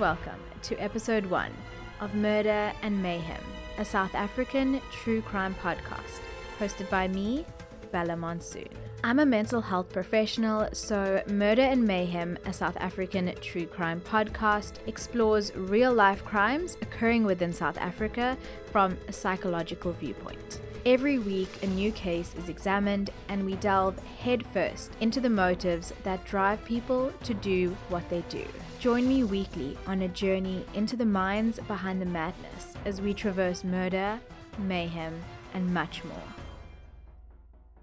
welcome to episode one of Murder and Mayhem, a South African true crime podcast hosted by me, Bella Monsoon. I'm a mental health professional, so Murder and Mayhem, a South African true crime podcast, explores real life crimes occurring within South Africa from a psychological viewpoint. Every week, a new case is examined, and we delve headfirst into the motives that drive people to do what they do. Join me weekly on a journey into the minds behind the madness as we traverse murder, mayhem, and much more.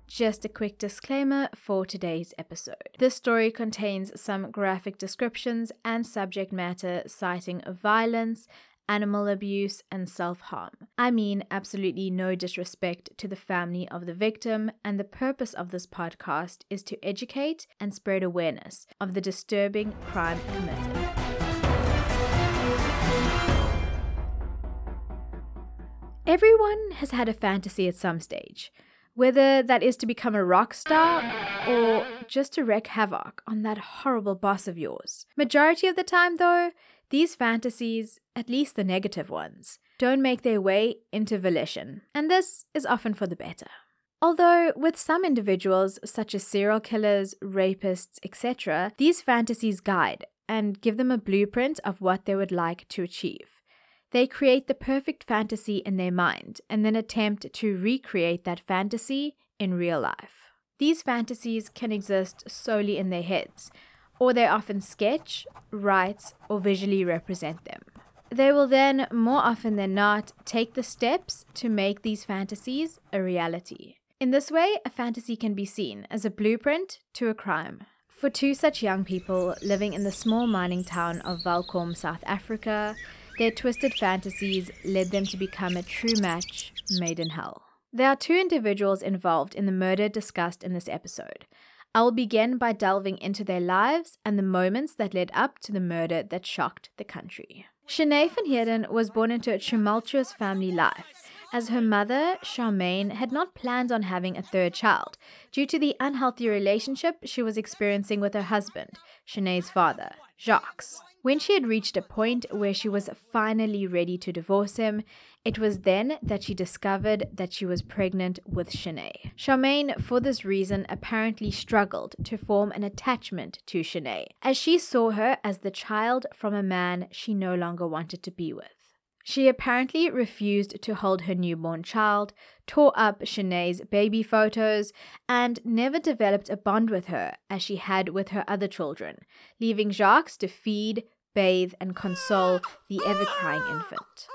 Just a quick disclaimer for today's episode. This story contains some graphic descriptions and subject matter citing violence, animal abuse, and self harm. I mean, absolutely no disrespect to the family of the victim, and the purpose of this podcast is to educate and spread awareness of the disturbing crime committed. Everyone has had a fantasy at some stage, whether that is to become a rock star or just to wreak havoc on that horrible boss of yours. Majority of the time, though, these fantasies, at least the negative ones, don't make their way into volition, and this is often for the better. Although, with some individuals, such as serial killers, rapists, etc., these fantasies guide and give them a blueprint of what they would like to achieve. They create the perfect fantasy in their mind and then attempt to recreate that fantasy in real life. These fantasies can exist solely in their heads, or they often sketch, write, or visually represent them. They will then, more often than not, take the steps to make these fantasies a reality. In this way, a fantasy can be seen as a blueprint to a crime. For two such young people living in the small mining town of Welkom, South Africa, their twisted fantasies led them to become a true match made in hell. There are two individuals involved in the murder discussed in this episode. I will begin by delving into their lives and the moments that led up to the murder that shocked the country. Shanae van Heerden was born into a tumultuous family life, as her mother, Charmaine, had not planned on having a third child due to the unhealthy relationship she was experiencing with her husband, Shanae's father, Jacques. When she had reached a point where she was finally ready to divorce him, it was then that she discovered that she was pregnant with Shanae. Charmaine, for this reason, apparently struggled to form an attachment to Shanae, as she saw her as the child from a man she no longer wanted to be with. She apparently refused to hold her newborn child, tore up Shanae's baby photos, and never developed a bond with her as she had with her other children, leaving Jacques to feed, bathe, and console the ever crying infant.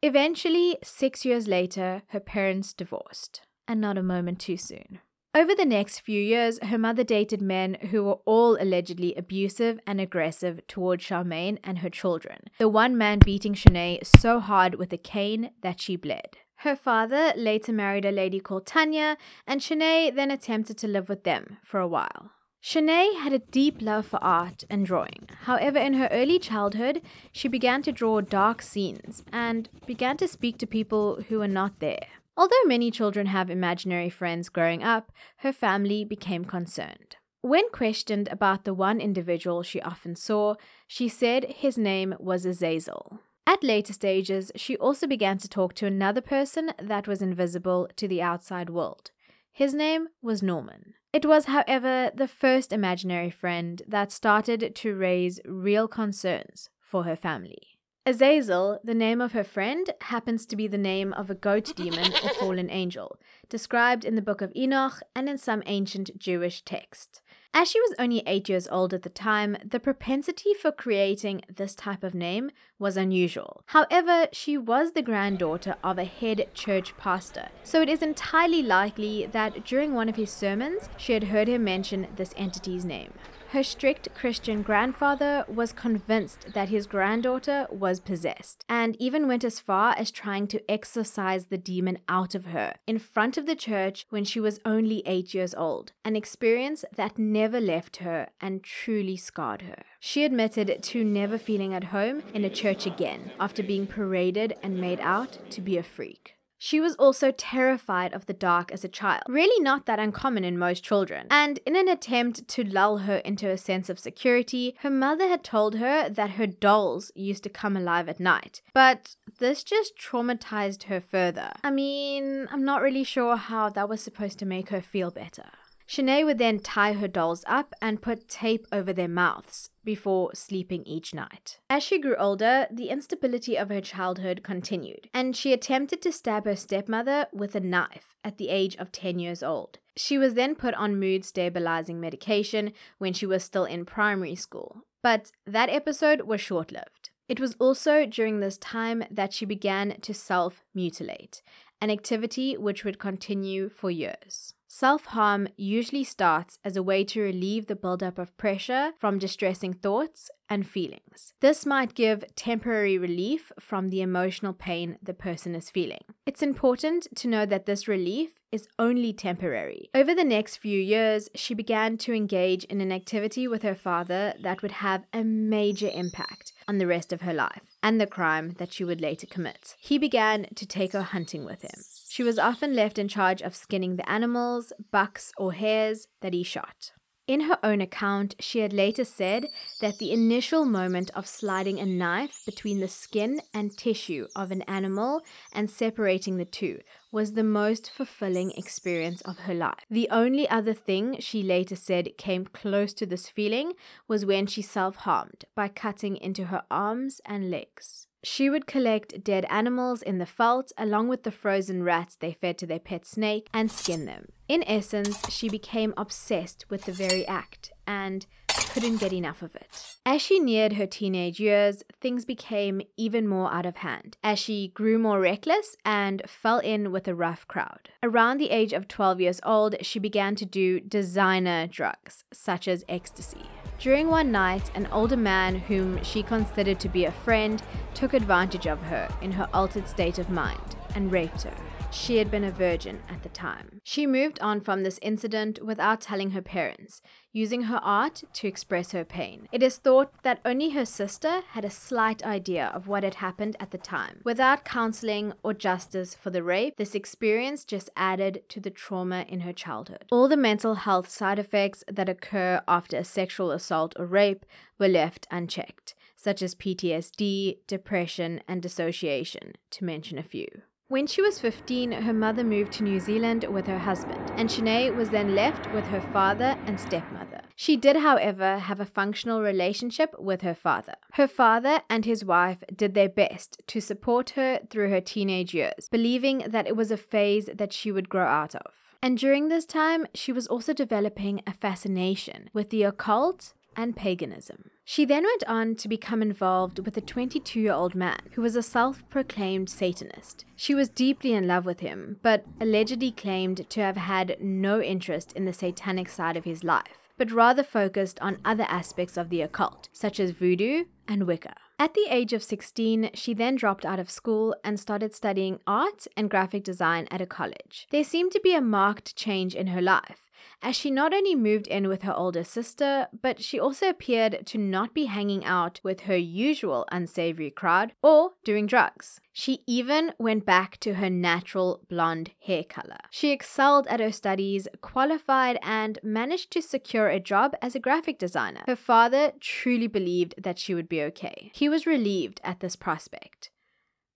Eventually, six years later, her parents divorced, and not a moment too soon. Over the next few years, her mother dated men who were all allegedly abusive and aggressive toward Charmaine and her children, the one man beating Shanae so hard with a cane that she bled. Her father later married a lady called Tanya, and Shanae then attempted to live with them for a while. Shanae had a deep love for art and drawing. However, in her early childhood, she began to draw dark scenes and began to speak to people who were not there. Although many children have imaginary friends growing up, her family became concerned. When questioned about the one individual she often saw, she said his name was Azazel. At later stages, she also began to talk to another person that was invisible to the outside world. His name was Norman. It was, however, the first imaginary friend that started to raise real concerns for her family. Azazel, the name of her friend, happens to be the name of a goat demon or fallen angel, described in the Book of Enoch and in some ancient Jewish texts. As she was only eight years old at the time, the propensity for creating this type of name was unusual. However, she was the granddaughter of a head church pastor, so it is entirely likely that during one of his sermons, she had heard him mention this entity's name. Her strict Christian grandfather was convinced that his granddaughter was possessed and even went as far as trying to exorcise the demon out of her in front of the church when she was only eight years old, an experience that never left her and truly scarred her. She admitted to never feeling at home in a church again after being paraded and made out to be a freak. She was also terrified of the dark as a child, really not that uncommon in most children. And in an attempt to lull her into a sense of security, her mother had told her that her dolls used to come alive at night. But this just traumatized her further. I mean, I'm not really sure how that was supposed to make her feel better. Shanae would then tie her dolls up and put tape over their mouths before sleeping each night. As she grew older, the instability of her childhood continued, and she attempted to stab her stepmother with a knife at the age of 10 years old. She was then put on mood stabilizing medication when she was still in primary school, but that episode was short lived. It was also during this time that she began to self mutilate, an activity which would continue for years. Self harm usually starts as a way to relieve the buildup of pressure from distressing thoughts and feelings. This might give temporary relief from the emotional pain the person is feeling. It's important to know that this relief is only temporary. Over the next few years, she began to engage in an activity with her father that would have a major impact on the rest of her life and the crime that she would later commit. He began to take her hunting with him. She was often left in charge of skinning the animals, bucks, or hares that he shot. In her own account, she had later said that the initial moment of sliding a knife between the skin and tissue of an animal and separating the two was the most fulfilling experience of her life. The only other thing she later said came close to this feeling was when she self harmed by cutting into her arms and legs. She would collect dead animals in the veldt along with the frozen rats they fed to their pet snake and skin them. In essence, she became obsessed with the very act and couldn't get enough of it. As she neared her teenage years, things became even more out of hand as she grew more reckless and fell in with a rough crowd. Around the age of 12 years old, she began to do designer drugs such as ecstasy. During one night, an older man whom she considered to be a friend took advantage of her in her altered state of mind and raped her. She had been a virgin at the time. She moved on from this incident without telling her parents, using her art to express her pain. It is thought that only her sister had a slight idea of what had happened at the time. Without counseling or justice for the rape, this experience just added to the trauma in her childhood. All the mental health side effects that occur after a sexual assault or rape were left unchecked, such as PTSD, depression, and dissociation, to mention a few. When she was 15, her mother moved to New Zealand with her husband, and Shanae was then left with her father and stepmother. She did, however, have a functional relationship with her father. Her father and his wife did their best to support her through her teenage years, believing that it was a phase that she would grow out of. And during this time, she was also developing a fascination with the occult and paganism. She then went on to become involved with a 22 year old man who was a self proclaimed Satanist. She was deeply in love with him, but allegedly claimed to have had no interest in the satanic side of his life, but rather focused on other aspects of the occult, such as voodoo and Wicca. At the age of 16, she then dropped out of school and started studying art and graphic design at a college. There seemed to be a marked change in her life as she not only moved in with her older sister, but she also appeared to not be hanging out with her usual unsavory crowd or doing drugs. She even went back to her natural blonde hair color. She excelled at her studies, qualified, and managed to secure a job as a graphic designer. Her father truly believed that she would be okay. He was relieved at this prospect.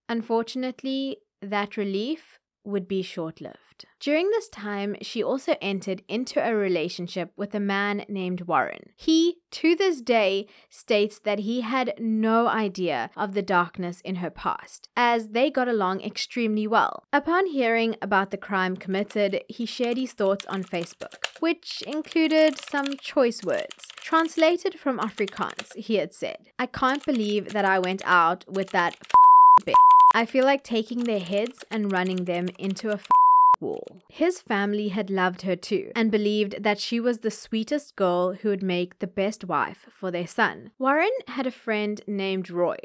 Unfortunately, that relief would be short lived. During this time, she also entered into a relationship with a man named Warren. He, to this day, states that he had no idea of the darkness in her past, as they got along extremely well. Upon hearing about the crime committed, he shared his thoughts on Facebook, which included some choice words. Translated from Afrikaans, he had said, I can't believe that I went out with that bitch. I feel like taking their heads and running them into a wall. His family had loved her too and believed that she was the sweetest girl who would make the best wife for their son. Warren had a friend named Roy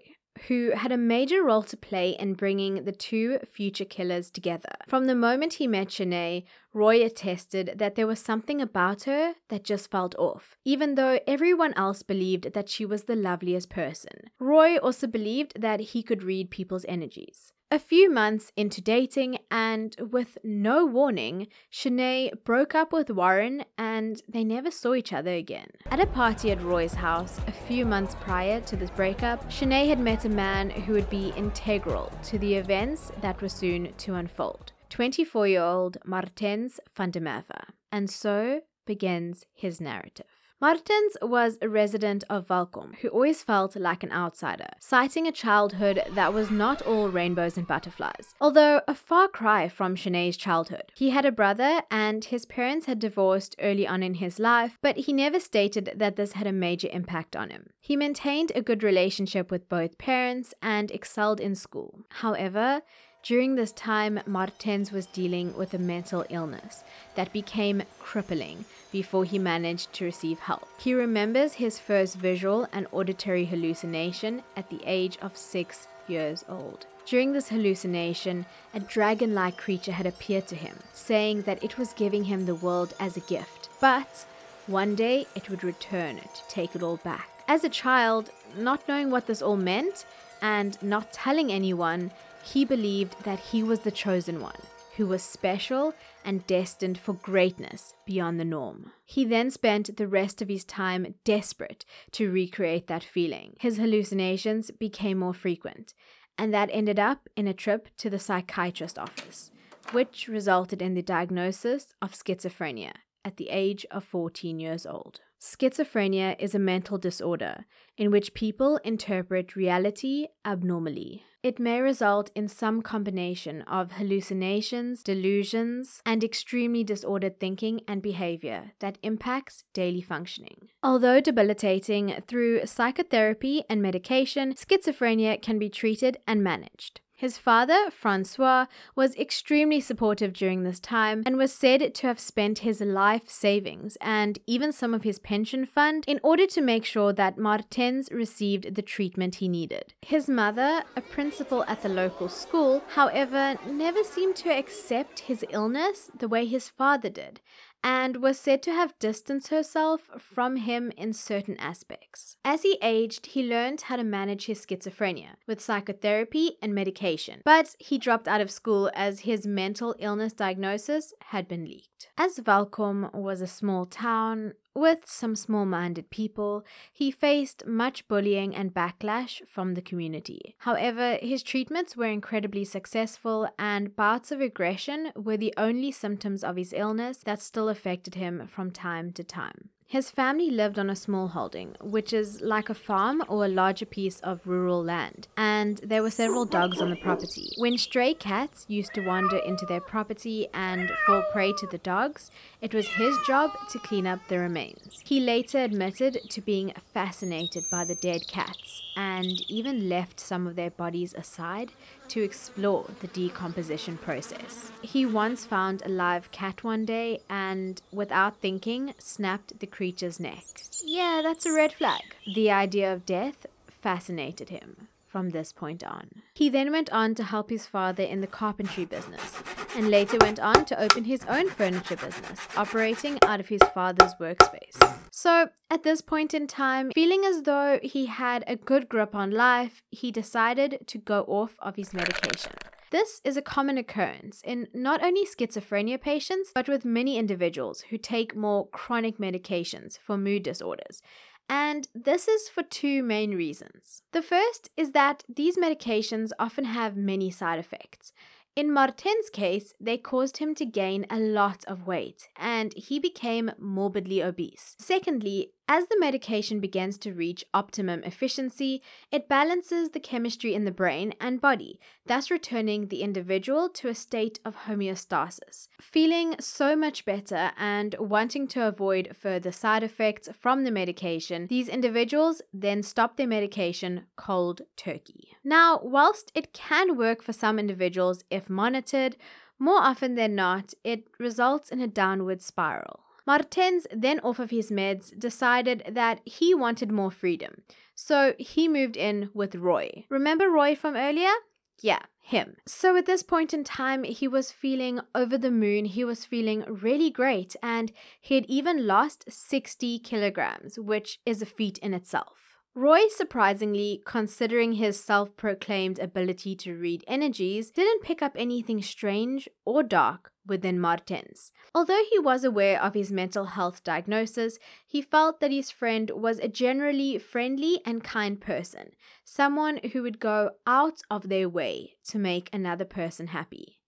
who had a major role to play in bringing the two future killers together. From the moment he met Shanae, Roy attested that there was something about her that just felt off, even though everyone else believed that she was the loveliest person. Roy also believed that he could read people's energies. A few months into dating, and with no warning, Shanae broke up with Warren and they never saw each other again. At a party at Roy's house a few months prior to this breakup, Shanae had met a man who would be integral to the events that were soon to unfold 24 year old Martens van der Merwe. And so begins his narrative. Martens was a resident of Welkom who always felt like an outsider, citing a childhood that was not all rainbows and butterflies, although a far cry from Shanae's childhood. He had a brother and his parents had divorced early on in his life, but he never stated that this had a major impact on him. He maintained a good relationship with both parents and excelled in school. However, during this time, Martens was dealing with a mental illness that became crippling before he managed to receive help. He remembers his first visual and auditory hallucination at the age of six years old. During this hallucination, a dragon like creature had appeared to him, saying that it was giving him the world as a gift, but one day it would return to take it all back. As a child, not knowing what this all meant and not telling anyone, he believed that he was the chosen one, who was special and destined for greatness beyond the norm. He then spent the rest of his time desperate to recreate that feeling. His hallucinations became more frequent, and that ended up in a trip to the psychiatrist office, which resulted in the diagnosis of schizophrenia at the age of 14 years old. Schizophrenia is a mental disorder in which people interpret reality abnormally. It may result in some combination of hallucinations, delusions, and extremely disordered thinking and behavior that impacts daily functioning. Although debilitating, through psychotherapy and medication, schizophrenia can be treated and managed. His father, Francois, was extremely supportive during this time and was said to have spent his life savings and even some of his pension fund in order to make sure that Martens received the treatment he needed. His mother, a principal at the local school, however, never seemed to accept his illness the way his father did and was said to have distanced herself from him in certain aspects. As he aged, he learned how to manage his schizophrenia with psychotherapy and medication, but he dropped out of school as his mental illness diagnosis had been leaked. As Welkom was a small town, with some small minded people, he faced much bullying and backlash from the community. However, his treatments were incredibly successful, and bouts of aggression were the only symptoms of his illness that still affected him from time to time. His family lived on a small holding, which is like a farm or a larger piece of rural land, and there were several dogs on the property. When stray cats used to wander into their property and fall prey to the dogs, it was his job to clean up the remains. He later admitted to being fascinated by the dead cats and even left some of their bodies aside to explore the decomposition process. He once found a live cat one day and, without thinking, snapped the creature's neck. Yeah, that's a red flag. The idea of death fascinated him from this point on. He then went on to help his father in the carpentry business and later went on to open his own furniture business, operating out of his father's workspace. So, at this point in time, feeling as though he had a good grip on life, he decided to go off of his medication. This is a common occurrence in not only schizophrenia patients, but with many individuals who take more chronic medications for mood disorders. And this is for two main reasons. The first is that these medications often have many side effects. In Martin's case, they caused him to gain a lot of weight and he became morbidly obese. Secondly, as the medication begins to reach optimum efficiency, it balances the chemistry in the brain and body, thus returning the individual to a state of homeostasis. Feeling so much better and wanting to avoid further side effects from the medication, these individuals then stop their medication cold turkey. Now, whilst it can work for some individuals if monitored, more often than not, it results in a downward spiral. Martens, then off of his meds, decided that he wanted more freedom. So he moved in with Roy. Remember Roy from earlier? Yeah, him. So at this point in time, he was feeling over the moon. He was feeling really great, and he had even lost 60 kilograms, which is a feat in itself. Roy, surprisingly, considering his self proclaimed ability to read energies, didn't pick up anything strange or dark within Martens. Although he was aware of his mental health diagnosis, he felt that his friend was a generally friendly and kind person, someone who would go out of their way to make another person happy.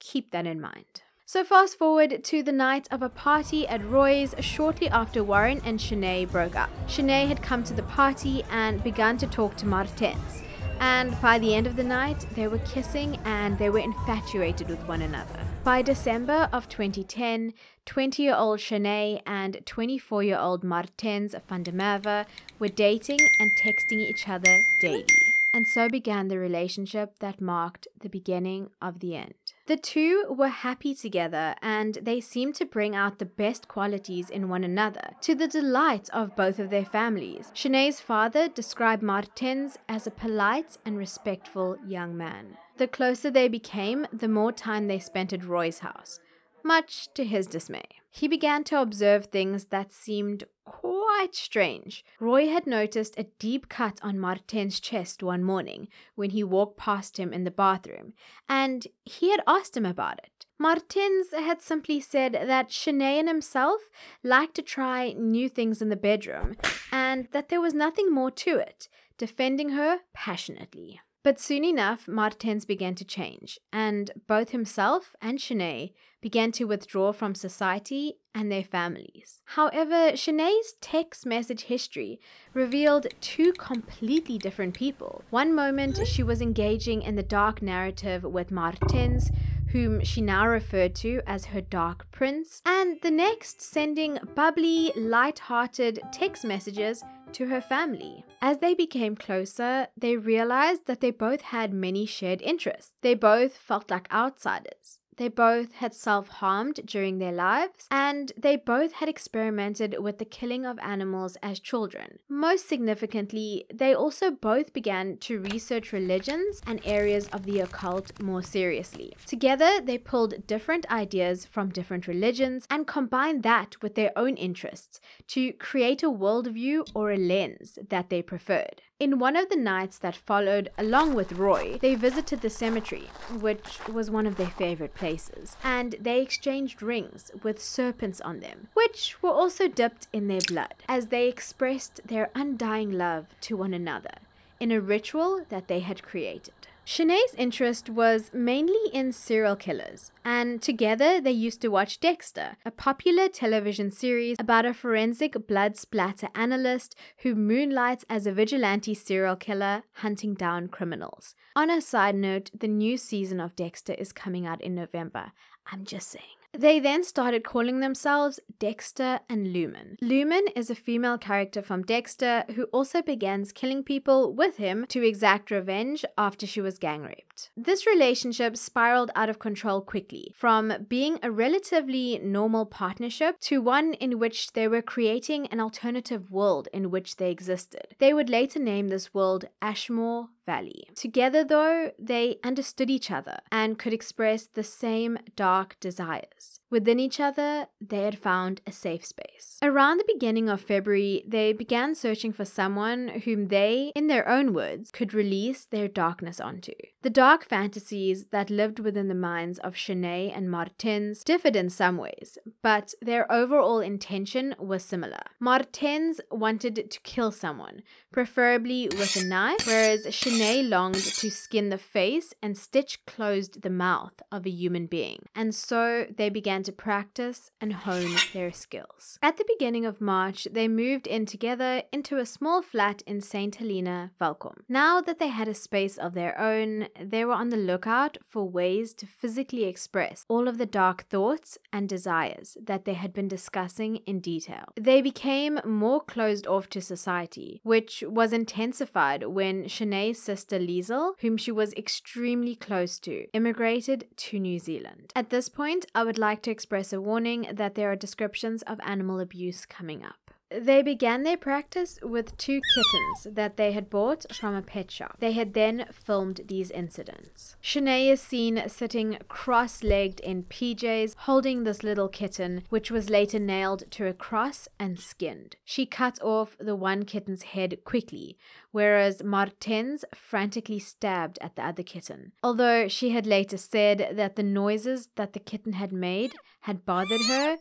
Keep that in mind. So, fast forward to the night of a party at Roy's shortly after Warren and Shanae broke up. Shanae had come to the party and begun to talk to Martens. And by the end of the night, they were kissing and they were infatuated with one another. By December of 2010, 20 year old Shanae and 24 year old Martens van der Merwe were dating and texting each other daily. And so began the relationship that marked the beginning of the end. The two were happy together and they seemed to bring out the best qualities in one another, to the delight of both of their families. Shanae's father described Martens as a polite and respectful young man. The closer they became, the more time they spent at Roy's house, much to his dismay. He began to observe things that seemed quite strange. Roy had noticed a deep cut on Martin's chest one morning when he walked past him in the bathroom, and he had asked him about it. Martins had simply said that Shanae and himself liked to try new things in the bedroom, and that there was nothing more to it, defending her passionately. But soon enough, Martens began to change, and both himself and Shanae began to withdraw from society and their families. However, Shanae's text message history revealed two completely different people. One moment, she was engaging in the dark narrative with Martens, whom she now referred to as her dark prince, and the next, sending bubbly, light hearted text messages to her family. As they became closer, they realized that they both had many shared interests. They both felt like outsiders. They both had self harmed during their lives, and they both had experimented with the killing of animals as children. Most significantly, they also both began to research religions and areas of the occult more seriously. Together, they pulled different ideas from different religions and combined that with their own interests to create a worldview or a lens that they preferred. In one of the nights that followed, along with Roy, they visited the cemetery, which was one of their favorite places, and they exchanged rings with serpents on them, which were also dipped in their blood, as they expressed their undying love to one another in a ritual that they had created. Shanae's interest was mainly in serial killers, and together they used to watch Dexter, a popular television series about a forensic blood splatter analyst who moonlights as a vigilante serial killer hunting down criminals. On a side note, the new season of Dexter is coming out in November. I'm just saying. They then started calling themselves Dexter and Lumen. Lumen is a female character from Dexter who also begins killing people with him to exact revenge after she was gang raped. This relationship spiraled out of control quickly, from being a relatively normal partnership to one in which they were creating an alternative world in which they existed. They would later name this world Ashmore Valley. Together, though, they understood each other and could express the same dark desires. Within each other, they had found a safe space. Around the beginning of February, they began searching for someone whom they, in their own words, could release their darkness onto. The dark fantasies that lived within the minds of Shanae and Martens differed in some ways, but their overall intention was similar. Martens wanted to kill someone, preferably with a knife, whereas Shanae longed to skin the face and stitch closed the mouth of a human being. And so they began to practice and hone their skills. At the beginning of March, they moved in together into a small flat in St. Helena, Welkom. Now that they had a space of their own, they were on the lookout for ways to physically express all of the dark thoughts and desires that they had been discussing in detail. They became more closed off to society, which was intensified when Shanae's sister Liesel, whom she was extremely close to, immigrated to New Zealand. At this point, I would like to express a warning that there are descriptions of animal abuse coming up. They began their practice with two kittens that they had bought from a pet shop. They had then filmed these incidents. Shanae is seen sitting cross legged in PJs, holding this little kitten, which was later nailed to a cross and skinned. She cut off the one kitten's head quickly, whereas Martens frantically stabbed at the other kitten. Although she had later said that the noises that the kitten had made had bothered her,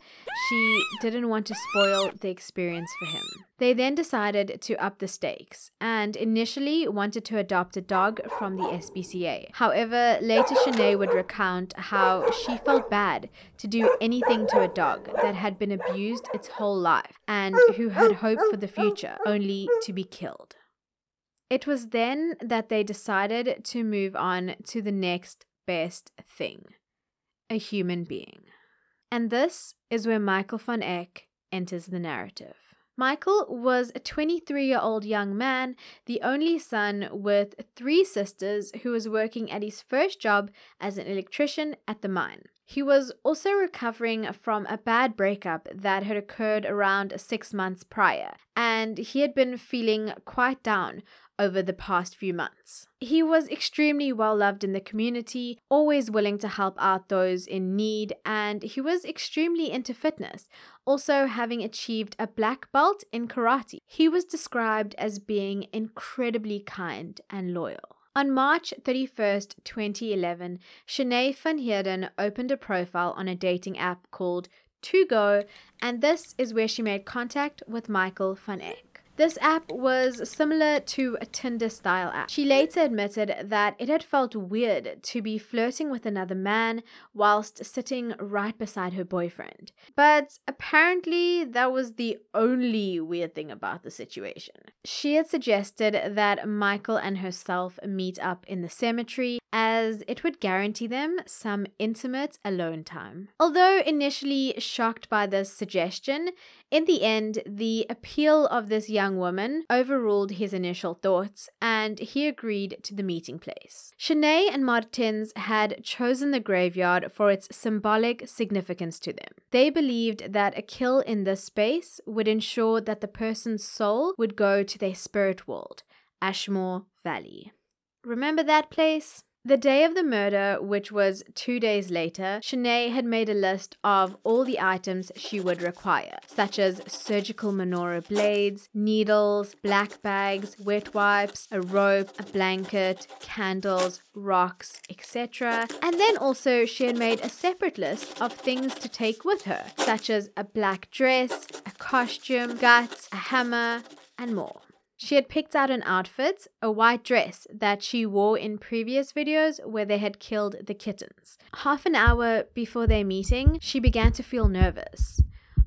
she didn't want to spoil the experience for him. They then decided to up the stakes and initially wanted to adopt a dog from the SPCA. However, later Shanae would recount how she felt bad to do anything to a dog that had been abused its whole life and who had hope for the future, only to be killed. It was then that they decided to move on to the next best thing a human being. And this is where Michael van Eck enters the narrative. Michael was a 23 year old young man, the only son with three sisters, who was working at his first job as an electrician at the mine. He was also recovering from a bad breakup that had occurred around six months prior, and he had been feeling quite down over the past few months. He was extremely well loved in the community, always willing to help out those in need, and he was extremely into fitness, also having achieved a black belt in karate. He was described as being incredibly kind and loyal. On March 31st, 2011, Shanae Van Heerden opened a profile on a dating app called To Go, and this is where she made contact with Michael Van Eck. This app was similar to a Tinder style app. She later admitted that it had felt weird to be flirting with another man whilst sitting right beside her boyfriend. But apparently, that was the only weird thing about the situation. She had suggested that Michael and herself meet up in the cemetery as it would guarantee them some intimate alone time. Although initially shocked by this suggestion, in the end, the appeal of this young woman overruled his initial thoughts and he agreed to the meeting place. Shanae and Martins had chosen the graveyard for its symbolic significance to them. They believed that a kill in this space would ensure that the person's soul would go to their spirit world, Ashmore Valley. Remember that place? The day of the murder, which was two days later, Shanae had made a list of all the items she would require, such as surgical menorah blades, needles, black bags, wet wipes, a rope, a blanket, candles, rocks, etc. And then also she had made a separate list of things to take with her, such as a black dress, a costume, guts, a hammer, and more. She had picked out an outfit, a white dress that she wore in previous videos where they had killed the kittens. Half an hour before their meeting, she began to feel nervous.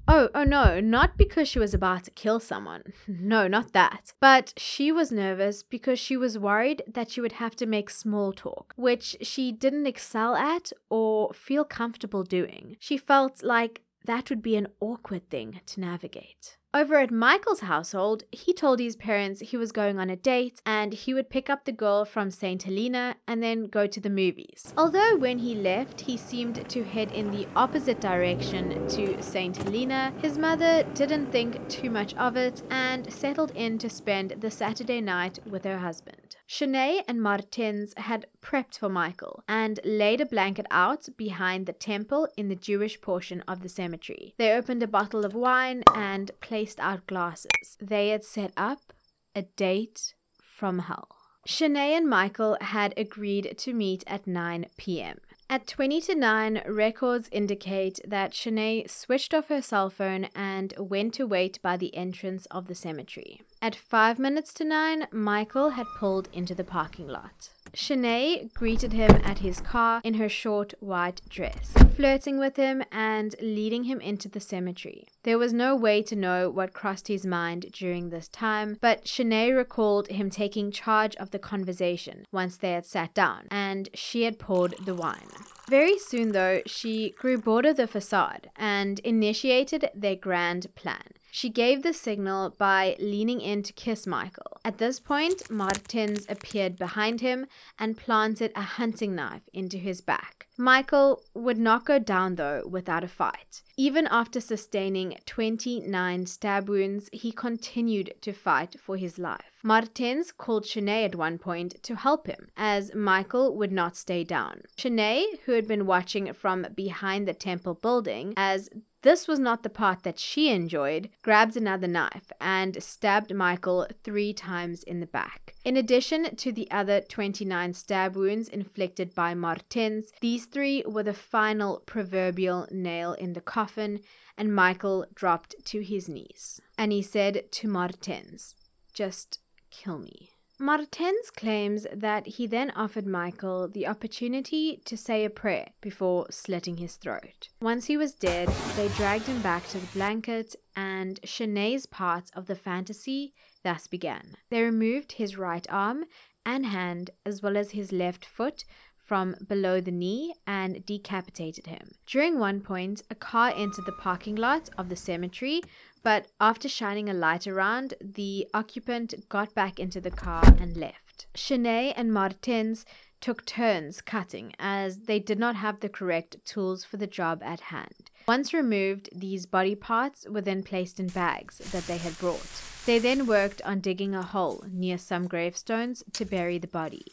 Oh, oh no, not because she was about to kill someone. No, not that. But she was nervous because she was worried that she would have to make small talk, which she didn't excel at or feel comfortable doing. She felt like that would be an awkward thing to navigate. Over at Michael's household, he told his parents he was going on a date and he would pick up the girl from St. Helena and then go to the movies. Although when he left, he seemed to head in the opposite direction to St. Helena, his mother didn't think too much of it and settled in to spend the Saturday night with her husband. Shanae and Martins had prepped for Michael and laid a blanket out behind the temple in the Jewish portion of the cemetery. They opened a bottle of wine and placed out glasses. They had set up a date from hell. Shanae and Michael had agreed to meet at 9 p.m. At 20 to 9, records indicate that Shanae switched off her cell phone and went to wait by the entrance of the cemetery. At 5 minutes to 9, Michael had pulled into the parking lot. Shanae greeted him at his car in her short white dress, flirting with him and leading him into the cemetery. There was no way to know what crossed his mind during this time, but Shanae recalled him taking charge of the conversation once they had sat down, and she had poured the wine. Very soon, though, she grew bored of the facade and initiated their grand plan. She gave the signal by leaning in to kiss Michael. At this point, Martins appeared behind him and planted a hunting knife into his back. Michael would not go down, though, without a fight. Even after sustaining 29 stab wounds, he continued to fight for his life. Martens called Shanae at one point to help him, as Michael would not stay down. Shanae, who had been watching from behind the temple building, as this was not the part that she enjoyed, grabbed another knife and stabbed Michael three times in the back. In addition to the other 29 stab wounds inflicted by Martens, these three were the final proverbial nail in the coffin, and Michael dropped to his knees. And he said to Martens, Just kill me. Martens claims that he then offered Michael the opportunity to say a prayer before slitting his throat. Once he was dead, they dragged him back to the blanket, and Shanae's part of the fantasy thus began. They removed his right arm and hand, as well as his left foot, from below the knee and decapitated him. During one point, a car entered the parking lot of the cemetery, but after shining a light around, the occupant got back into the car and left. Shanae and Martens took turns cutting as they did not have the correct tools for the job at hand. Once removed, these body parts were then placed in bags that they had brought. They then worked on digging a hole near some gravestones to bury the body.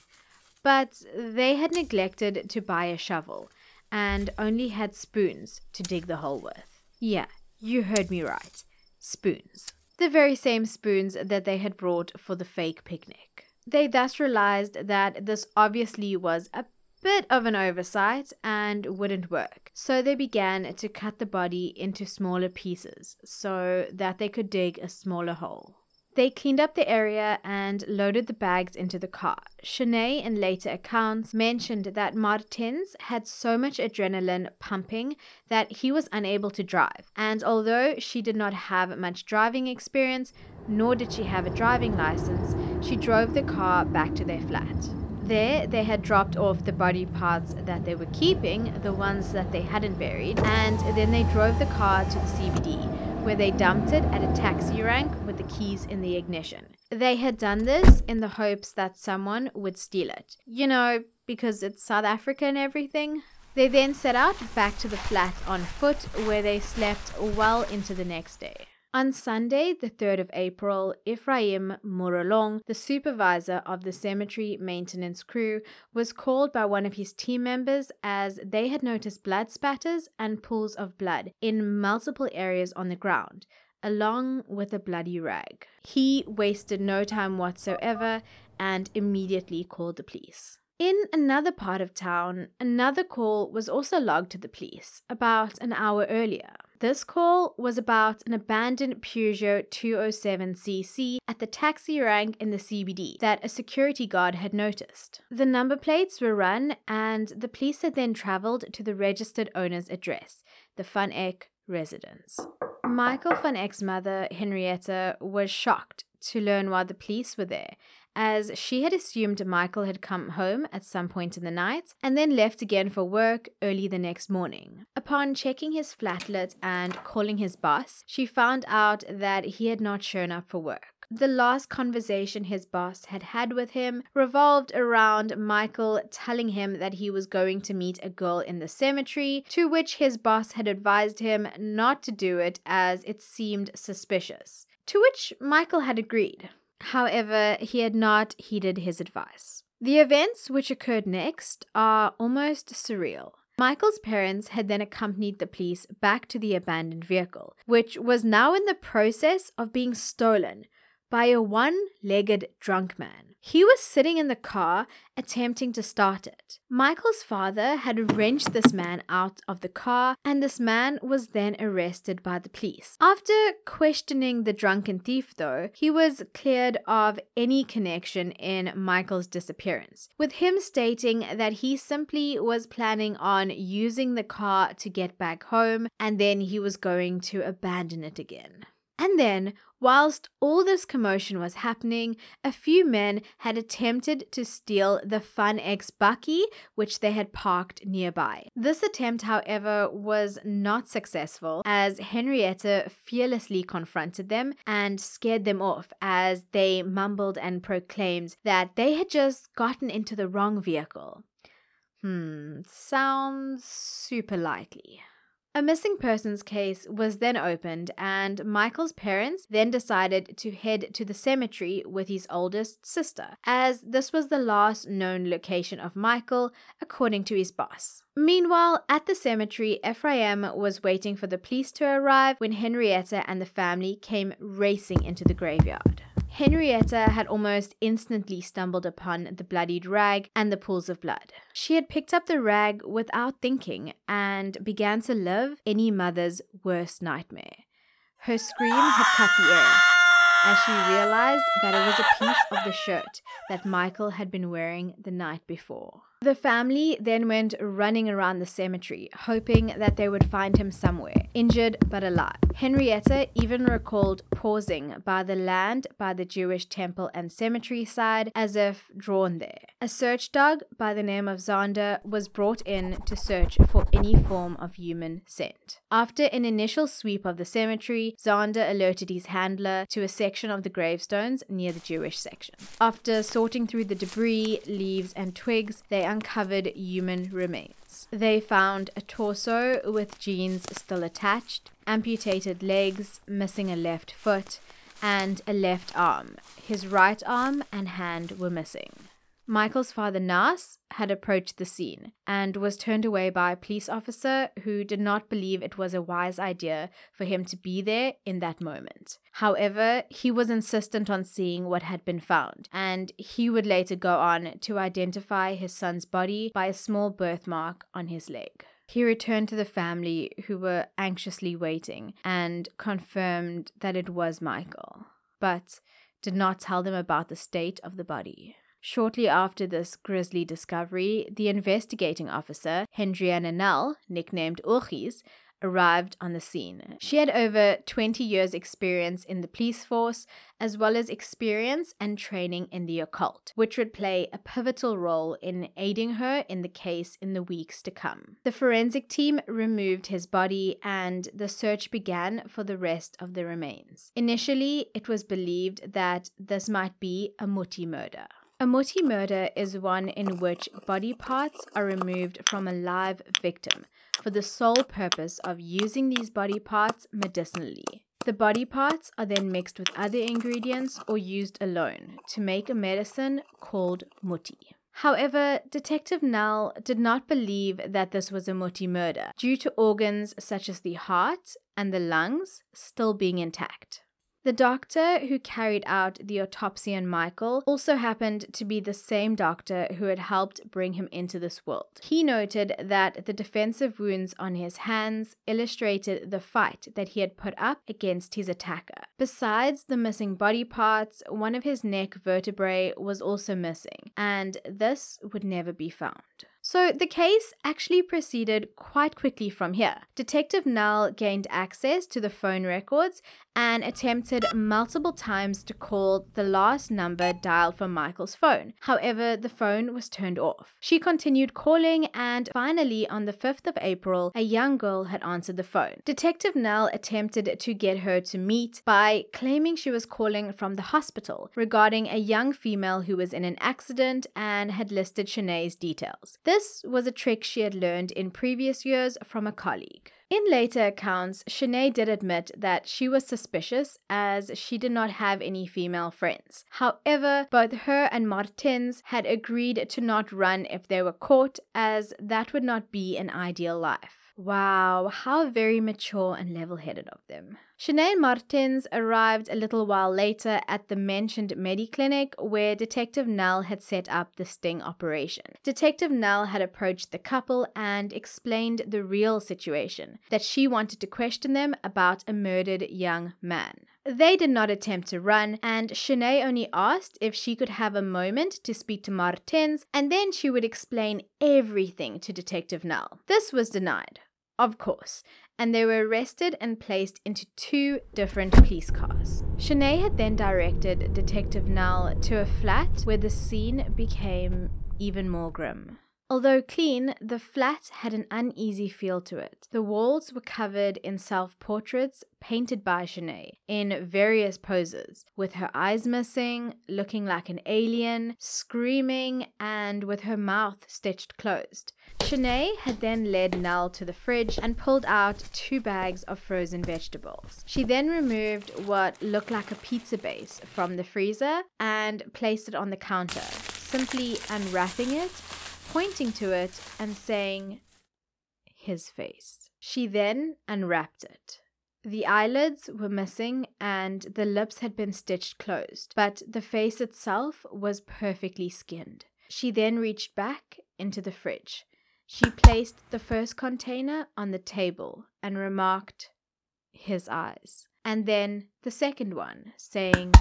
But they had neglected to buy a shovel and only had spoons to dig the hole with. Yeah, you heard me right. Spoons. The very same spoons that they had brought for the fake picnic. They thus realized that this obviously was a bit of an oversight and wouldn't work. So they began to cut the body into smaller pieces so that they could dig a smaller hole. They cleaned up the area and loaded the bags into the car. Shanae, in later accounts, mentioned that Martins had so much adrenaline pumping that he was unable to drive. And although she did not have much driving experience, nor did she have a driving license, she drove the car back to their flat. There, they had dropped off the body parts that they were keeping, the ones that they hadn't buried, and then they drove the car to the CBD where they dumped it at a taxi rank with the keys in the ignition. They had done this in the hopes that someone would steal it. You know, because it's South Africa and everything. They then set out back to the flat on foot where they slept well into the next day. On Sunday, the 3rd of April, Ephraim Morolong, the supervisor of the cemetery maintenance crew, was called by one of his team members as they had noticed blood spatters and pools of blood in multiple areas on the ground, along with a bloody rag. He wasted no time whatsoever and immediately called the police. In another part of town, another call was also logged to the police about an hour earlier. This call was about an abandoned Peugeot 207cc at the taxi rank in the CBD that a security guard had noticed. The number plates were run, and the police had then travelled to the registered owner's address, the Van Eck residence. Michael Van Eck's mother, Henrietta, was shocked to learn why the police were there as she had assumed Michael had come home at some point in the night and then left again for work early the next morning. Upon checking his flatlet and calling his boss, she found out that he had not shown up for work. The last conversation his boss had had with him revolved around Michael telling him that he was going to meet a girl in the cemetery, to which his boss had advised him not to do it as it seemed suspicious. To which Michael had agreed. However, he had not heeded his advice. The events which occurred next are almost surreal. Michael's parents had then accompanied the police back to the abandoned vehicle, which was now in the process of being stolen by a one legged drunk man. He was sitting in the car attempting to start it. Michael's father had wrenched this man out of the car, and this man was then arrested by the police. After questioning the drunken thief, though, he was cleared of any connection in Michael's disappearance, with him stating that he simply was planning on using the car to get back home and then he was going to abandon it again. And then, whilst all this commotion was happening, a few men had attempted to steal the Van Eck's Bakkie, which they had parked nearby. This attempt, however, was not successful, as Henrietta fearlessly confronted them and scared them off as they mumbled and proclaimed that they had just gotten into the wrong vehicle. Hmm, sounds super likely. A missing persons case was then opened, and Michael's parents then decided to head to the cemetery with his oldest sister, as this was the last known location of Michael, according to his boss. Meanwhile, at the cemetery, Ephraim was waiting for the police to arrive when Henrietta and the family came racing into the graveyard. Henrietta had almost instantly stumbled upon the bloodied rag and the pools of blood. She had picked up the rag without thinking and began to live any mother's worst nightmare. Her scream had cut the air as she realized that it was a piece of the shirt that Michael had been wearing the night before. The family then went running around the cemetery, hoping that they would find him somewhere, injured but alive. Henrietta even recalled pausing by the land by the Jewish temple and cemetery side as if drawn there. A search dog by the name of Zander was brought in to search for any form of human scent. After an initial sweep of the cemetery, Zander alerted his handler to a section of the gravestones near the Jewish section. After sorting through the debris, leaves, and twigs, they uncovered human remains. They found a torso with jeans still attached, amputated legs, missing a left foot, and a left arm. His right arm and hand were missing. Michael's father, Nas, had approached the scene and was turned away by a police officer who did not believe it was a wise idea for him to be there in that moment. However, he was insistent on seeing what had been found, and he would later go on to identify his son's body by a small birthmark on his leg. He returned to the family, who were anxiously waiting, and confirmed that it was Michael, but did not tell them about the state of the body. Shortly after this grisly discovery, the investigating officer, Hendriana Nell, nicknamed Urchis, arrived on the scene. She had over 20 years' experience in the police force, as well as experience and training in the occult, which would play a pivotal role in aiding her in the case in the weeks to come. The forensic team removed his body and the search began for the rest of the remains. Initially, it was believed that this might be a Muti murder. A muti murder is one in which body parts are removed from a live victim for the sole purpose of using these body parts medicinally. The body parts are then mixed with other ingredients or used alone to make a medicine called muti. However, Detective Nell did not believe that this was a muti murder due to organs such as the heart and the lungs still being intact. The doctor who carried out the autopsy on Michael also happened to be the same doctor who had helped bring him into this world. He noted that the defensive wounds on his hands illustrated the fight that he had put up against his attacker. Besides the missing body parts, one of his neck vertebrae was also missing, and this would never be found. So the case actually proceeded quite quickly from here. Detective Nell gained access to the phone records and attempted multiple times to call the last number dialed from Michael's phone. However, the phone was turned off. She continued calling, and finally, on the 5th of April, a young girl had answered the phone. Detective Nell attempted to get her to meet by claiming she was calling from the hospital regarding a young female who was in an accident and had listed Shanae's details. This was a trick she had learned in previous years from a colleague. In later accounts, Shanae did admit that she was suspicious as she did not have any female friends. However, both her and Maartens had agreed to not run if they were caught, as that would not be an ideal life. Wow, how very mature and level headed of them. Shanae Maartens arrived a little while later at the mentioned Mediclinic where Detective Nell had set up the sting operation. Detective Nell had approached the couple and explained the real situation that she wanted to question them about a murdered young man. They did not attempt to run, and Shanae only asked if she could have a moment to speak to Maartens, and then she would explain everything to Detective Nell. This was denied, of course, and they were arrested and placed into two different police cars. Shanae had then directed Detective Nell to a flat where the scene became even more grim. Although clean, the flat had an uneasy feel to it. The walls were covered in self portraits painted by Shanae in various poses, with her eyes missing, looking like an alien, screaming, and with her mouth stitched closed. Shanae had then led Nell to the fridge and pulled out two bags of frozen vegetables. She then removed what looked like a pizza base from the freezer and placed it on the counter, simply unwrapping it, pointing to it, and saying, His face. She then unwrapped it. The eyelids were missing and the lips had been stitched closed, but the face itself was perfectly skinned. She then reached back into the fridge. She placed the first container on the table and remarked, His eyes. And then the second one, saying,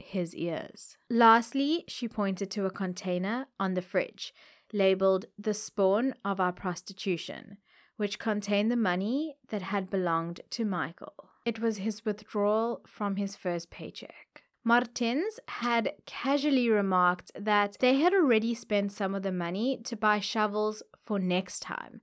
His ears. Lastly, she pointed to a container on the fridge labeled The Spawn of Our Prostitution which contained the money that had belonged to Michael. It was his withdrawal from his first paycheck. Martins had casually remarked that they had already spent some of the money to buy shovels for next time,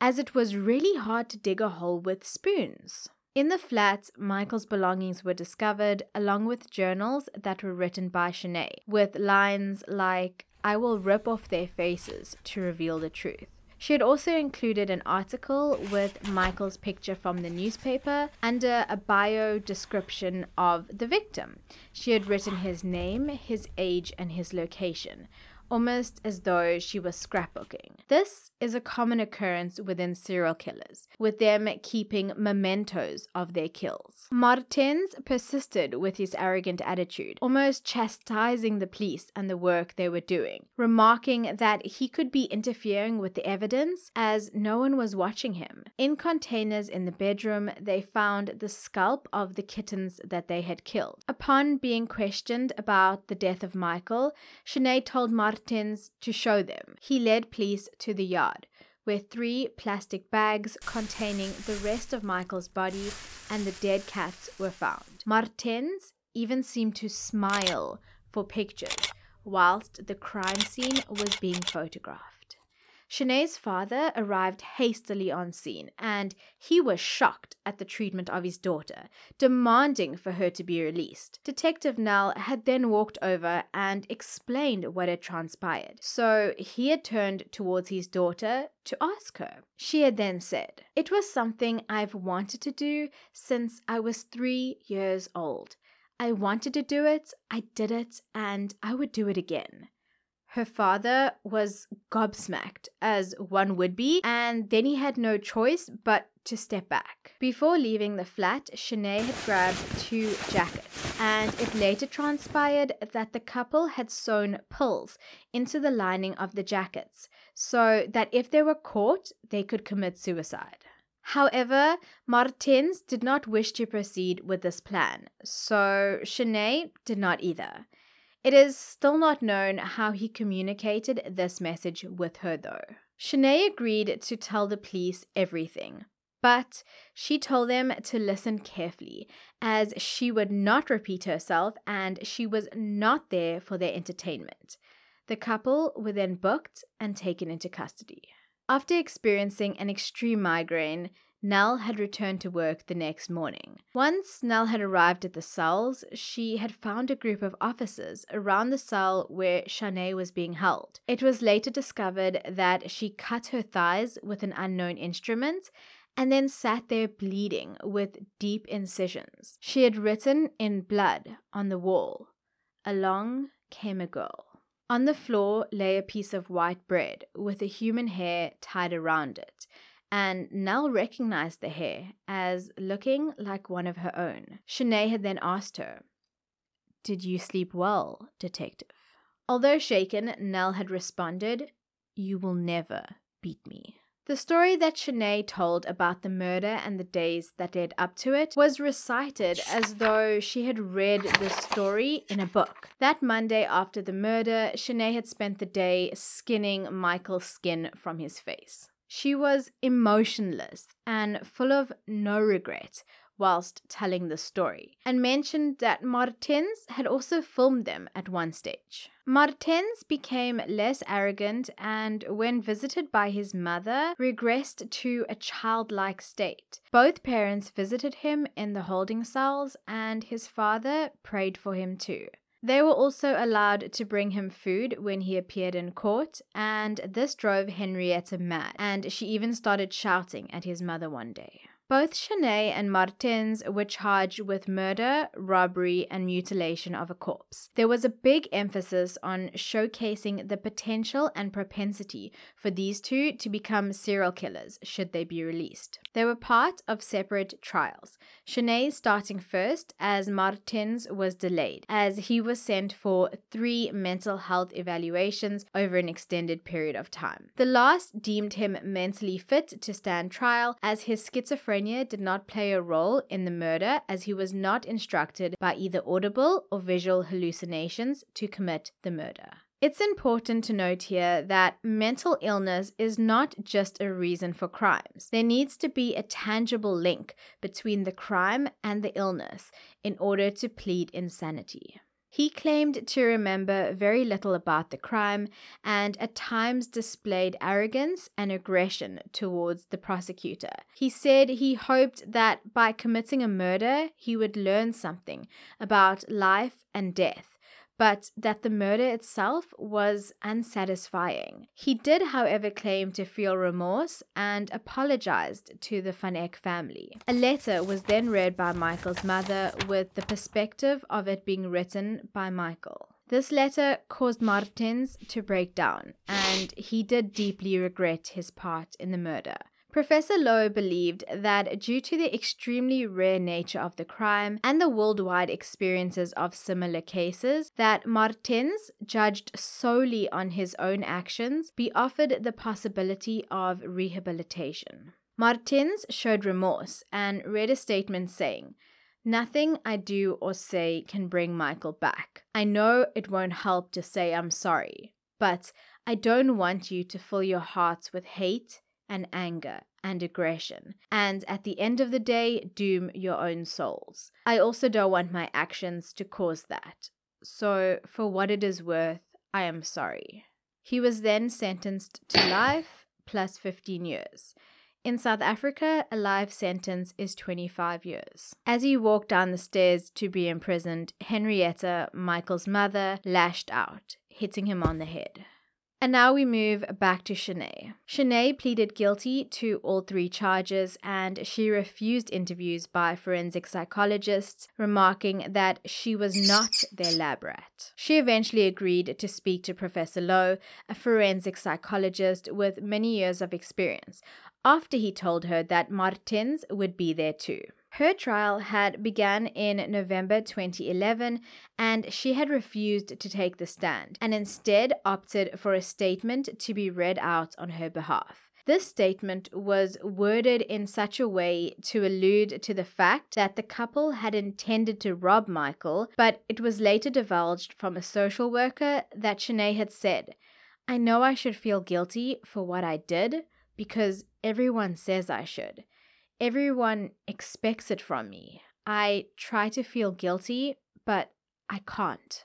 as it was really hard to dig a hole with spoons. In the flat, Michael's belongings were discovered, along with journals that were written by Shanae, with lines like, I will rip off their faces to reveal the truth. She had also included an article with Michael's picture from the newspaper under a bio description of the victim. She had written his name, his age, and his location almost as though she was scrapbooking. This is a common occurrence within serial killers, with them keeping mementos of their kills. Maartens persisted with his arrogant attitude, almost chastising the police and the work they were doing, remarking that he could be interfering with the evidence as no one was watching him. In containers in the bedroom, they found the scalp of the kittens that they had killed. Upon being questioned about the death of Michael, Shanae told Maartens Maartens to show them. He led police to the yard, where three plastic bags containing the rest of Michael's body and the dead cats were found. Maartens even seemed to smile for pictures whilst the crime scene was being photographed. Shanae's father arrived hastily on scene, and he was shocked at the treatment of his daughter, demanding for her to be released. Detective Nell had then walked over and explained what had transpired, so he had turned towards his daughter to ask her. She had then said, It was something I've wanted to do since I was three years old. I wanted to do it, I did it, and I would do it again. Her father was gobsmacked, as one would be, and then he had no choice but to step back. Before leaving the flat, Shanae had grabbed two jackets, and it later transpired that the couple had sewn pills into the lining of the jackets so that if they were caught, they could commit suicide. However, Maartens did not wish to proceed with this plan, so Shanae did not either. It is still not known how he communicated this message with her, though. Shanae agreed to tell the police everything, but she told them to listen carefully, as she would not repeat herself and she was not there for their entertainment. The couple were then booked and taken into custody. After experiencing an extreme migraine, Nell had returned to work the next morning. Once Nell had arrived at the cells, she had found a group of officers around the cell where Shanae was being held. It was later discovered that she cut her thighs with an unknown instrument and then sat there bleeding with deep incisions. She had written in blood on the wall, Along came a girl. On the floor lay a piece of white bread with a human hair tied around it and Nell recognized the hair as looking like one of her own. Shanae had then asked her, Did you sleep well, detective? Although shaken, Nell had responded, You will never beat me. The story that Shanae told about the murder and the days that led up to it was recited as though she had read the story in a book. That Monday after the murder, Shanae had spent the day skinning Michael's skin from his face. She was emotionless and full of no regret whilst telling the story, and mentioned that Maartens had also filmed them at one stage. Maartens became less arrogant and, when visited by his mother, regressed to a childlike state. Both parents visited him in the holding cells, and his father prayed for him too. They were also allowed to bring him food when he appeared in court, and this drove Henrietta mad, and she even started shouting at his mother one day. Both Shanae and Maartens were charged with murder, robbery, and mutilation of a corpse. There was a big emphasis on showcasing the potential and propensity for these two to become serial killers should they be released. They were part of separate trials, Shanae starting first as Maartens was delayed, as he was sent for three mental health evaluations over an extended period of time. The last deemed him mentally fit to stand trial as his schizophrenia did not play a role in the murder as he was not instructed by either audible or visual hallucinations to commit the murder. It's important to note here that mental illness is not just a reason for crimes. There needs to be a tangible link between the crime and the illness in order to plead insanity. He claimed to remember very little about the crime and at times displayed arrogance and aggression towards the prosecutor. He said he hoped that by committing a murder, he would learn something about life and death but that the murder itself was unsatisfying. He did, however, claim to feel remorse and apologized to the Van Eck family. A letter was then read by Michael's mother with the perspective of it being written by Michael. This letter caused Maartens to break down, and he did deeply regret his part in the murder. Professor Lowe believed that due to the extremely rare nature of the crime and the worldwide experiences of similar cases, that Maartens, judged solely on his own actions, be offered the possibility of rehabilitation. Maartens showed remorse and read a statement saying, Nothing I do or say can bring Michael back. I know it won't help to say I'm sorry, but I don't want you to fill your hearts with hate and anger and aggression, and at the end of the day, doom your own souls. I also don't want my actions to cause that. So, for what it is worth, I am sorry. He was then sentenced to life plus 15 years. In South Africa, a life sentence is 25 years. As he walked down the stairs to be imprisoned, Henrietta, Michael's mother, lashed out, hitting him on the head. And now we move back to Shanae. Shanae pleaded guilty to all three charges and she refused interviews by forensic psychologists, remarking that she was not their lab rat. She eventually agreed to speak to Professor Lowe, a forensic psychologist with many years of experience, after he told her that Maartens would be there too. Her trial had begun in November 2011 and she had refused to take the stand and instead opted for a statement to be read out on her behalf. This statement was worded in such a way to allude to the fact that the couple had intended to rob Michael, but it was later divulged from a social worker that Shanae had said, I know I should feel guilty for what I did because everyone says I should. Everyone expects it from me. I try to feel guilty, but I can't.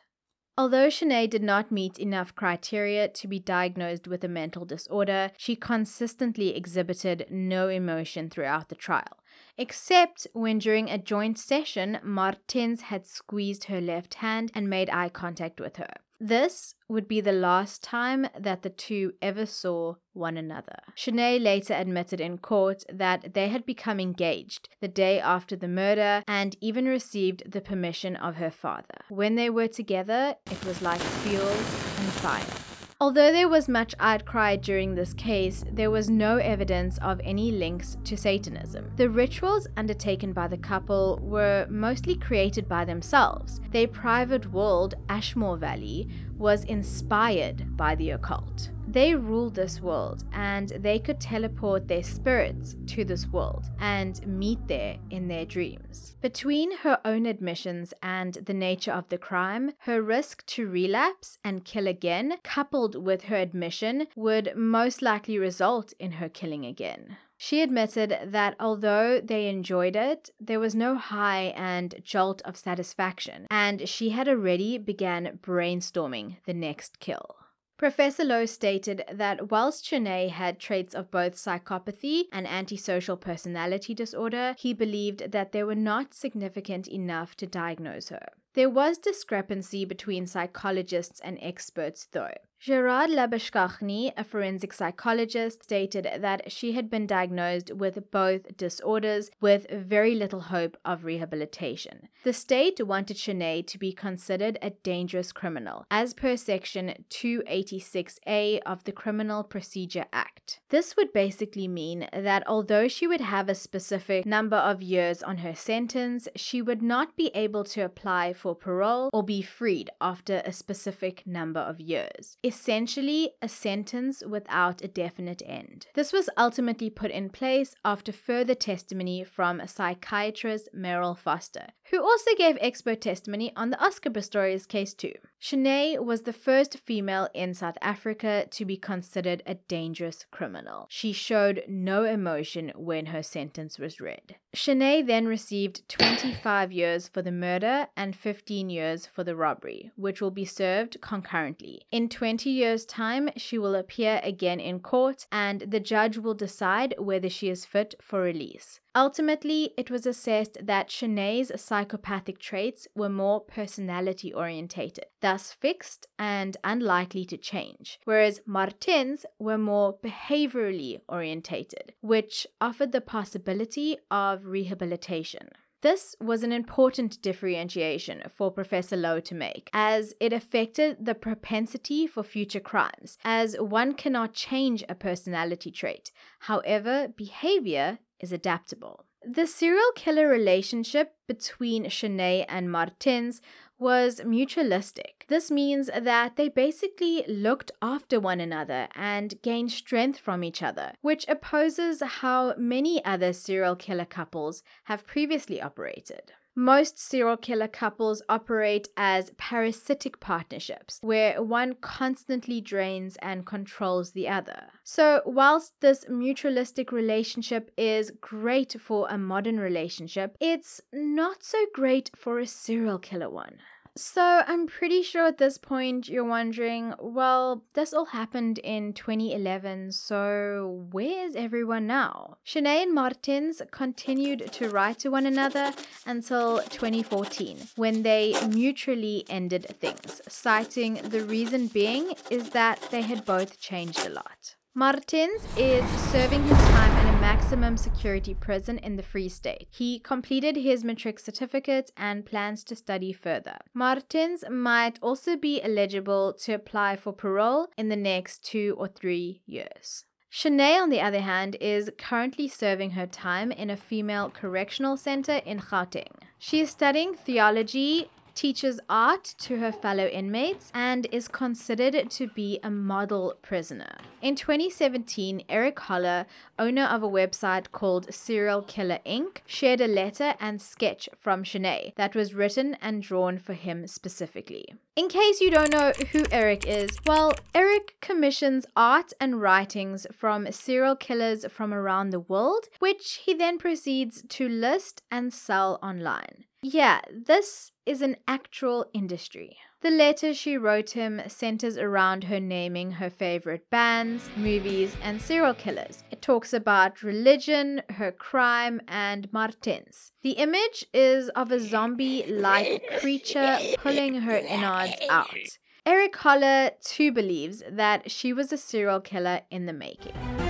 Although Shanae did not meet enough criteria to be diagnosed with a mental disorder, she consistently exhibited no emotion throughout the trial, except when during a joint session, Maartens had squeezed her left hand and made eye contact with her. This would be the last time that the two ever saw one another. Shanae later admitted in court that they had become engaged the day after the murder and even received the permission of her father. When they were together, it was like fuel and fire. Although there was much outcry during this case, there was no evidence of any links to Satanism. The rituals undertaken by the couple were mostly created by themselves. Their private world, Ashmore Valley, was inspired by the occult. They ruled this world and they could teleport their spirits to this world and meet there in their dreams. Between her own admissions and the nature of the crime, her risk to relapse and kill again, coupled with her admission, would most likely result in her killing again. She admitted that although they enjoyed it, there was no high and jolt of satisfaction, and she had already began brainstorming the next kill. Professor Lowe stated that whilst Shanae had traits of both psychopathy and antisocial personality disorder, he believed that they were not significant enough to diagnose her. There was discrepancy between psychologists and experts, though. Gerard Labuschagne, a forensic psychologist, stated that she had been diagnosed with both disorders with very little hope of rehabilitation. The state wanted Shanae to be considered a dangerous criminal, as per Section 286A of the Criminal Procedure Act. This would basically mean that although she would have a specific number of years on her sentence, she would not be able to apply for parole or be freed after a specific number of years essentially a sentence without a definite end. This was ultimately put in place after further testimony from psychiatrist Merryll Vorster, who also gave expert testimony on the Oscar Pistorius case too. Shanae was the first female in South Africa to be considered a dangerous criminal. She showed no emotion when her sentence was read. Shanae then received 25 years for the murder and 15 years for the robbery, which will be served concurrently. In 20 years' time, she will appear again in court and the judge will decide whether she is fit for release. Ultimately, it was assessed that Shanae's psychopathic traits were more personality orientated, thus fixed and unlikely to change, whereas Martin's were more behaviorally orientated, which offered the possibility of rehabilitation. This was an important differentiation for Professor Lowe to make, as it affected the propensity for future crimes, as one cannot change a personality trait. However, behavior is adaptable. The serial killer relationship between Shanae and Maartens was mutualistic. This means that they basically looked after one another and gained strength from each other, which opposes how many other serial killer couples have previously operated. Most serial killer couples operate as parasitic partnerships, where one constantly drains and controls the other. So, whilst this mutualistic relationship is great for a modern relationship, it's not so great for a serial killer one. So, I'm pretty sure at this point you're wondering, well, this all happened in 2011, so where's everyone now? Shanae and Maartens continued to write to one another until 2014, when they mutually ended things, citing the reason being is that they had both changed a lot. Maartens is serving his time maximum security prison in the Free State. He completed his matric certificate and plans to study further. Maartens might also be eligible to apply for parole in the next two or three years. Shanae, on the other hand, is currently serving her time in a female correctional center in Gauteng. She is studying theology teaches art to her fellow inmates, and is considered to be a model prisoner. In 2017, Eric Holler, owner of a website called Serial Killer Inc., shared a letter and sketch from Shanae that was written and drawn for him specifically. In case you don't know who Eric is, well, Eric commissions art and writings from serial killers from around the world, which he then proceeds to list and sell online. Yeah, this is an actual industry. The letter she wrote him centers around her naming her favorite bands, movies, and serial killers. It talks about religion, her crime, and Maartens. The image is of a zombie like creature pulling her innards out. Eric Holler too believes that she was a serial killer in the making.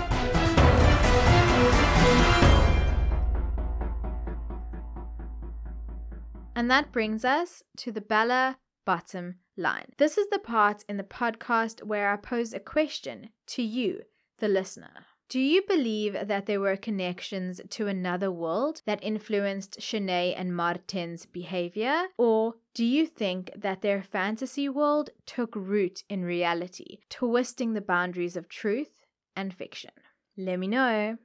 And that brings us to the Bella bottom line. This is the part in the podcast where I pose a question to you, the listener. Do you believe that there were connections to another world that influenced Shanae and Martin's behavior? Or do you think that their fantasy world took root in reality, twisting the boundaries of truth and fiction? Let me know.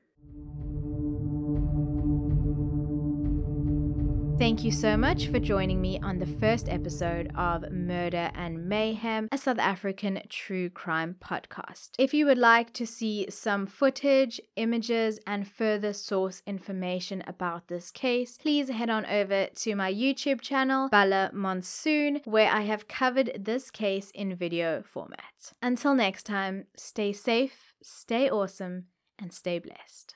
Thank you so much for joining me on the first episode of Murder and Mayhem, a South African true crime podcast. If you would like to see some footage, images, and further source information about this case, please head on over to my YouTube channel, Bala Monsoon, where I have covered this case in video format. Until next time, stay safe, stay awesome, and stay blessed.